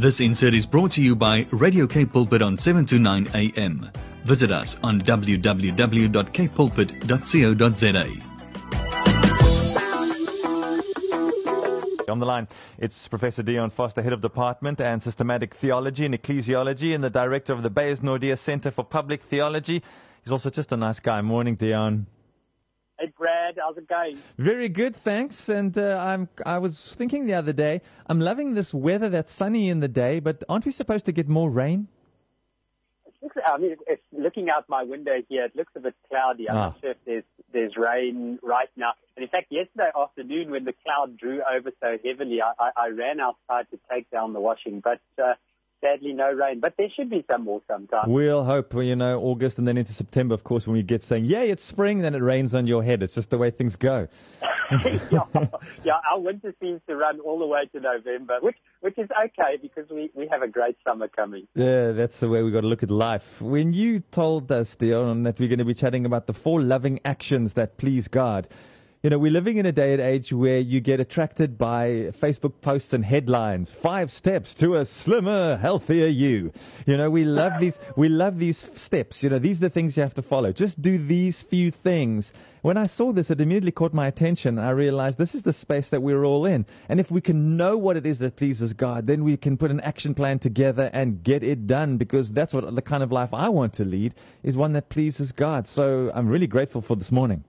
This insert is brought to you by Radio K Pulpit on 7 to 9 a.m. Visit us on www.kpulpit.co.za. On the line, it's Professor Dion Forster, Head of Department and Systematic Theology and Ecclesiology, and the Director of the Beyers Naudé Center for Public Theology. He's also just a nice guy. Morning, Dion. Hey Brad, how's it going? Very good, thanks. And uh, I'm I was thinking the other day, I'm loving this weather that's sunny in the day, but aren't we supposed to get more rain? I mean, it's looking out my window here. It looks a bit cloudy. I'm Ah. not sure if there's there's rain right now. And in fact, yesterday afternoon, when the cloud drew over so heavily, I, I, I ran outside to take down the washing, but uh, sadly no rain. But there should be some more sometime. We'll hope, you know, August and then into September, of course, when we get saying, yay, it's spring, then it rains on your head. It's just the way things go. yeah, yeah, our winter seems to run all the way to November, which which is okay because we, we have a great summer coming. Yeah, that's the way we got to look at life. When you told us, Dion, that we're going to be chatting about the four loving actions that please God, you know, we're living in a day and age where you get attracted by Facebook posts and headlines. Five steps to a slimmer, healthier you. You know, we love these. We love these steps. You know, these are the things you have to follow. Just do these few things. When I saw this, it immediately caught my attention. I realized this is the space that we're all in. And if we can know what it is that pleases God, then we can put an action plan together and get it done because that's what the kind of life I want to lead is one that pleases God. So I'm really grateful for this morning.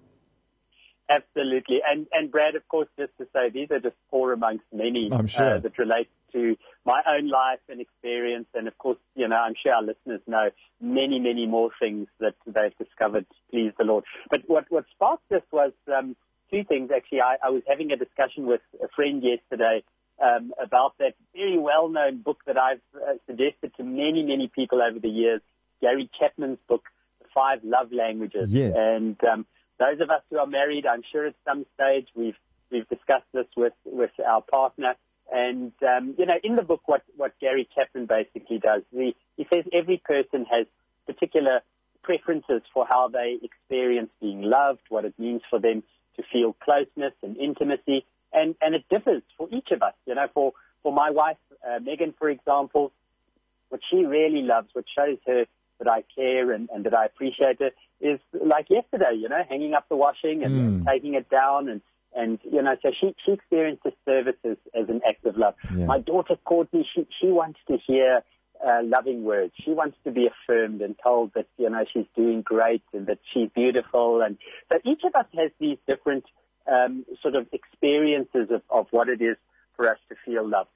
Absolutely. And, and Brad, of course, just to say, these are just four amongst many I'm sure. uh, that relate to my own life and experience. And of course, you know, I'm sure our listeners know many, many more things that they've discovered, please the Lord. But what, what sparked this was um, two things, actually. I, I was having a discussion with a friend yesterday um, about that very well-known book that I've uh, suggested to many, many people over the years, Gary Chapman's book, The Five Love Languages. Yes. And um, those of us who are married, I'm sure at some stage we've we've discussed this with with our partner. And um, you know, in the book, what what Gary Chapman basically does, he he says every person has particular preferences for how they experience being loved, what it means for them to feel closeness and intimacy, and and it differs for each of us. You know, for for my wife uh, Megan, for example, what she really loves, what shows her that I care and, and that I appreciate her, is like yesterday, you know, hanging up the washing and, and taking it down and and you know, so she she experienced the service as, as an act of love. Yeah. My daughter Courtney, she she wants to hear uh, loving words. She wants to be affirmed and told that you know she's doing great and that she's beautiful. And so each of us has these different um, sort of experiences of, of what it is for us to feel love.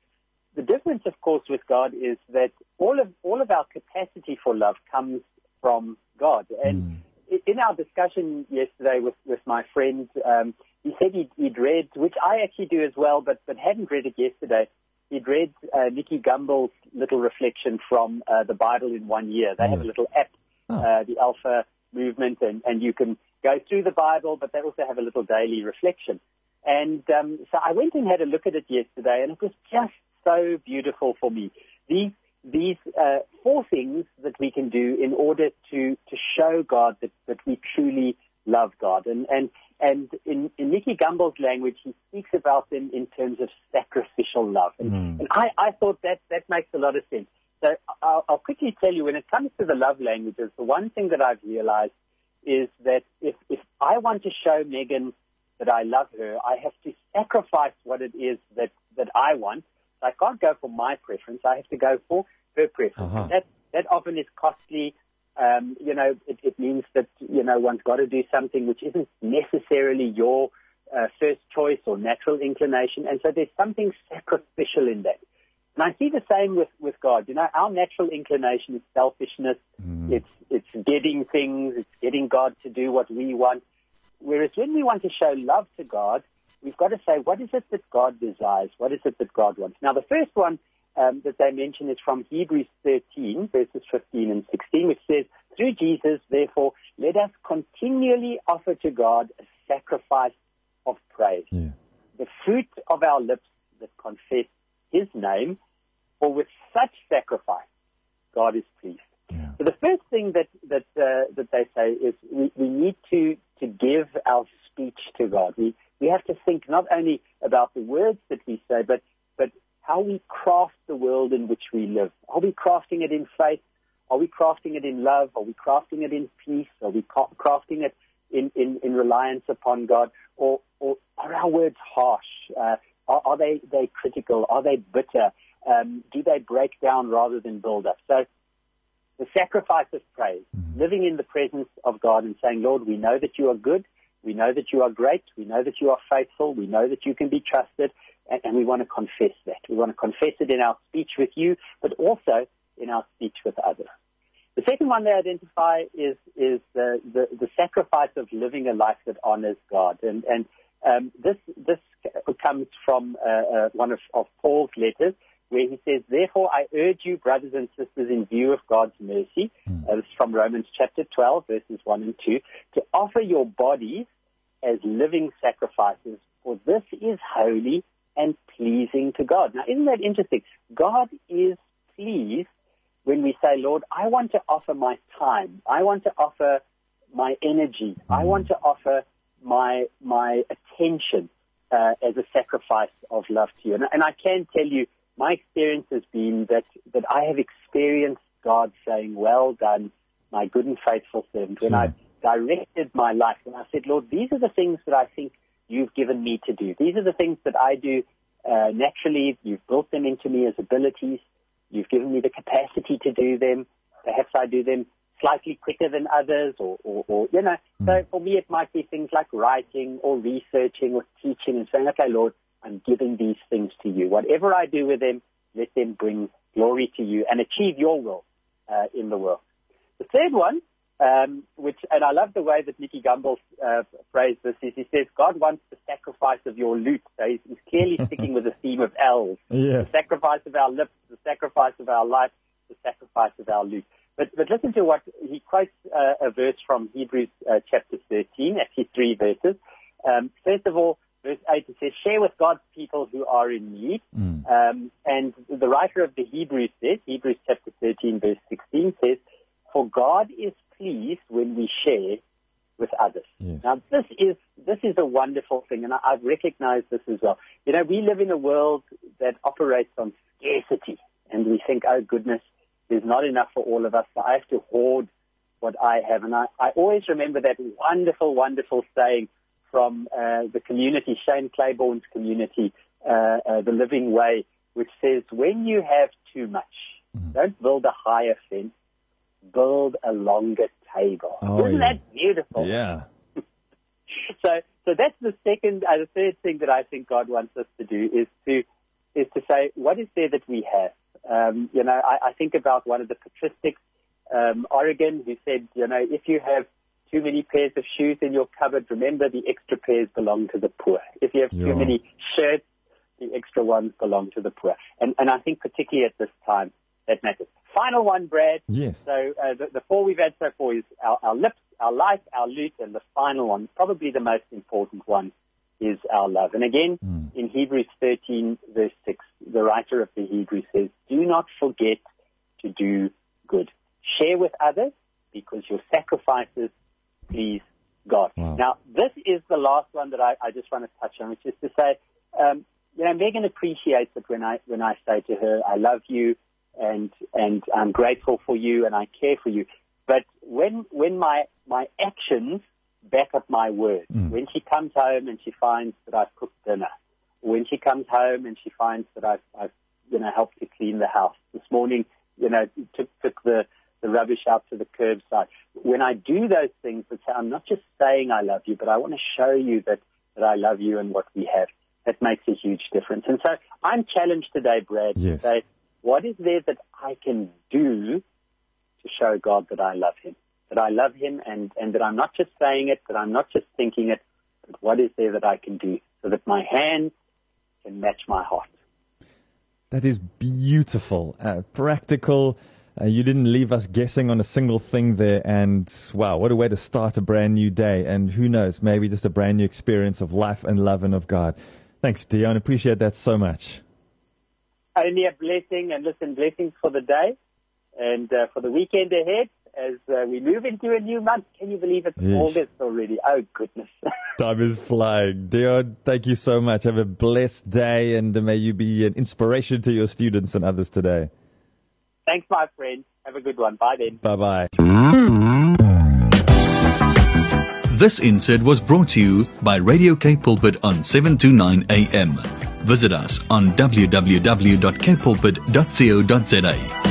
The difference, of course, with God is that all of all of our capacity for love comes from God. And i in our discussion yesterday with, with my friend, um, he said he'd, he'd read, which I actually do as well, but but hadn't read it yesterday. He'd read uh, Nicky Gumbel's little reflection from uh, the Bible in one year. They have a little app, uh, the Alpha Movement, and, and you can go through the Bible, but they also have a little daily reflection. And um, so I went and had a look at it yesterday, and it was just so beautiful for me. These these uh, four things that we can do in order to to show God that, that we truly love God. And and and in, in Nicky Gumbel's language, he speaks about them in terms of sacrificial love. And, and I, I thought that that makes a lot of sense. So I'll, I'll quickly tell you, when it comes to the love languages, the one thing that I've realized is that if, if I want to show Megan that I love her, I have to sacrifice what it is that, that I want. I can't go for my preference. I have to go for her preference. Uh-huh. That, that often is costly. Um, you know, it, it means that, you know, one's got to do something which isn't necessarily your uh, first choice or natural inclination. And so there's something sacrificial in that. And I see the same with, with God. You know, our natural inclination is selfishness. It's, it's getting things. It's getting God to do what we want. Whereas when we want to show love to God, we've got to say, what is it that God desires? What is it that God wants? Now, the first one um, that they mention is from Hebrews 13, verses 15 and 16, which says, Through Jesus, therefore, let us continually offer to God a sacrifice of praise, Yeah. the fruit of our lips that confess his name, for with such sacrifice, God is pleased. Yeah. So the first thing that that uh, that they say is we, we need to to give our speech to God. We we have to think not only about the words that we say, but but how we craft the world in which we live. Are we crafting it in faith? Are we crafting it in love? Are we crafting it in peace? Are we crafting it in, in, in reliance upon God? Or, or are our words harsh? Uh, are, are, they, they critical? Are they bitter? Um, do they break down rather than build up? So the sacrifice of praise, mm-hmm. living in the presence of God and saying, Lord, we know that you are good. We know that you are great. We know that you are faithful. We know that you can be trusted. And, and we want to confess that. We want to confess it in our speech with you, but also in our speech with others. The second one they identify is is the, the, the sacrifice of living a life that honors God, and and um, this this comes from uh, uh, one of, of Paul's letters where he says, "Therefore I urge you, brothers and sisters, in view of God's mercy, mm. uh, from Romans chapter 12, verses one and two, to offer your bodies as living sacrifices, for this is holy and pleasing to God." Now, isn't that interesting? God is pleased when we say, Lord, I want to offer my time, I want to offer my energy, I mm. want to offer my my attention uh, as a sacrifice of love to you. And, and I can tell you, my experience has been that that I have experienced God saying, "Well done, my good and faithful servant." When I directed my life, and I said, "Lord, these are the things that I think you've given me to do. These are the things that I do uh, naturally. You've built them into me as abilities." You've given me the capacity to do them. Perhaps I do them slightly quicker than others, or, or, or you know. Mm. So for me, it might be things like writing or researching or teaching and saying, okay, Lord, I'm giving these things to you. Whatever I do with them, let them bring glory to you and achieve your will uh, in the world. The third one um, which, and I love the way that Nicky Gumbel uh, phrased this. Is he says God wants the sacrifice of your loot. So he's, he's clearly sticking with the theme of L's. Yeah. The sacrifice of our lips, the sacrifice of our life, the sacrifice of our loot. But, but listen to what he quotes uh, a verse from Hebrews uh, chapter 13, actually three verses. Um, first of all, verse 8, it says, Share with God's people who are in need. Mm. Um, and the writer of the Hebrews says, Hebrews chapter 13, verse 16 says, For God is pleased when we share with others. Yes. Now, this is this is a wonderful thing, and I, I've recognized this as well. You know, we live in a world that operates on scarcity, and we think, oh goodness, there's not enough for all of us, so I have to hoard what I have. And I, I always remember that wonderful, wonderful saying from uh, the community, Shane Claiborne's community, uh, uh, the Living Way, which says, when you have too much, mm-hmm. don't build a higher fence, build a longer table. Oh, Isn't yeah. that beautiful? Yeah. so, so that's the second, uh, the third thing that I think God wants us to do is to is to say, what is there that we have? Um, you know, I, I think about one of the patristics, um, Origen, who said, you know, if you have too many pairs of shoes in your cupboard, remember the extra pairs belong to the poor. If you have too many shirts, the extra ones belong to the poor. And, and I think particularly at this time, that matters final one, Brad. Yes. So uh, the, the, four we've had so far is our, our lips, our life, our loot, and the final one, probably the most important one, is our love. And again, mm. in Hebrews 13, verse 6, the writer of the Hebrews says, Do not forget to do good. Share with others because your sacrifices please God. Wow. Now, this is the last one that I, I, just want to touch on, which is to say, um, you know, Megan appreciates it when I when I say to her, "I love you," and and I'm grateful for you and I care for you. But when when my my actions back up my words, mm. when she comes home and she finds that I've cooked dinner, when she comes home and she finds that I've, I've you know helped to clean the house this morning, you know took took the the rubbish out to the curbside. When I do those things, I'm not just saying I love you, but I want to show you that that I love you and what we have. That makes a huge difference. And so I'm challenged today, Brad, yes. to say what is there that I can do to show God that I love Him? That I love Him and, and that I'm not just saying it, that I'm not just thinking it, but what is there that I can do so that my hands can match my heart? That is beautiful, uh, practical. Uh, you didn't leave us guessing on a single thing there. And wow, what a way to start a brand new day. And who knows, maybe just a brand new experience of life and love and of God. Thanks, Dion. Appreciate that so much only a blessing and listen, blessings for the day and uh, for the weekend ahead. as uh, we move into a new month. Can you believe it's Yes. August already? Oh, goodness. Time is flying. Dion, thank you so much. Have a blessed day and may you be an inspiration to your students and others today. Thanks, my friend. Have a good one. Bye then. Bye bye. This insert was brought to you by Radio K Pulpit on 729 AM. Visit us on www.kpulpit.co.za.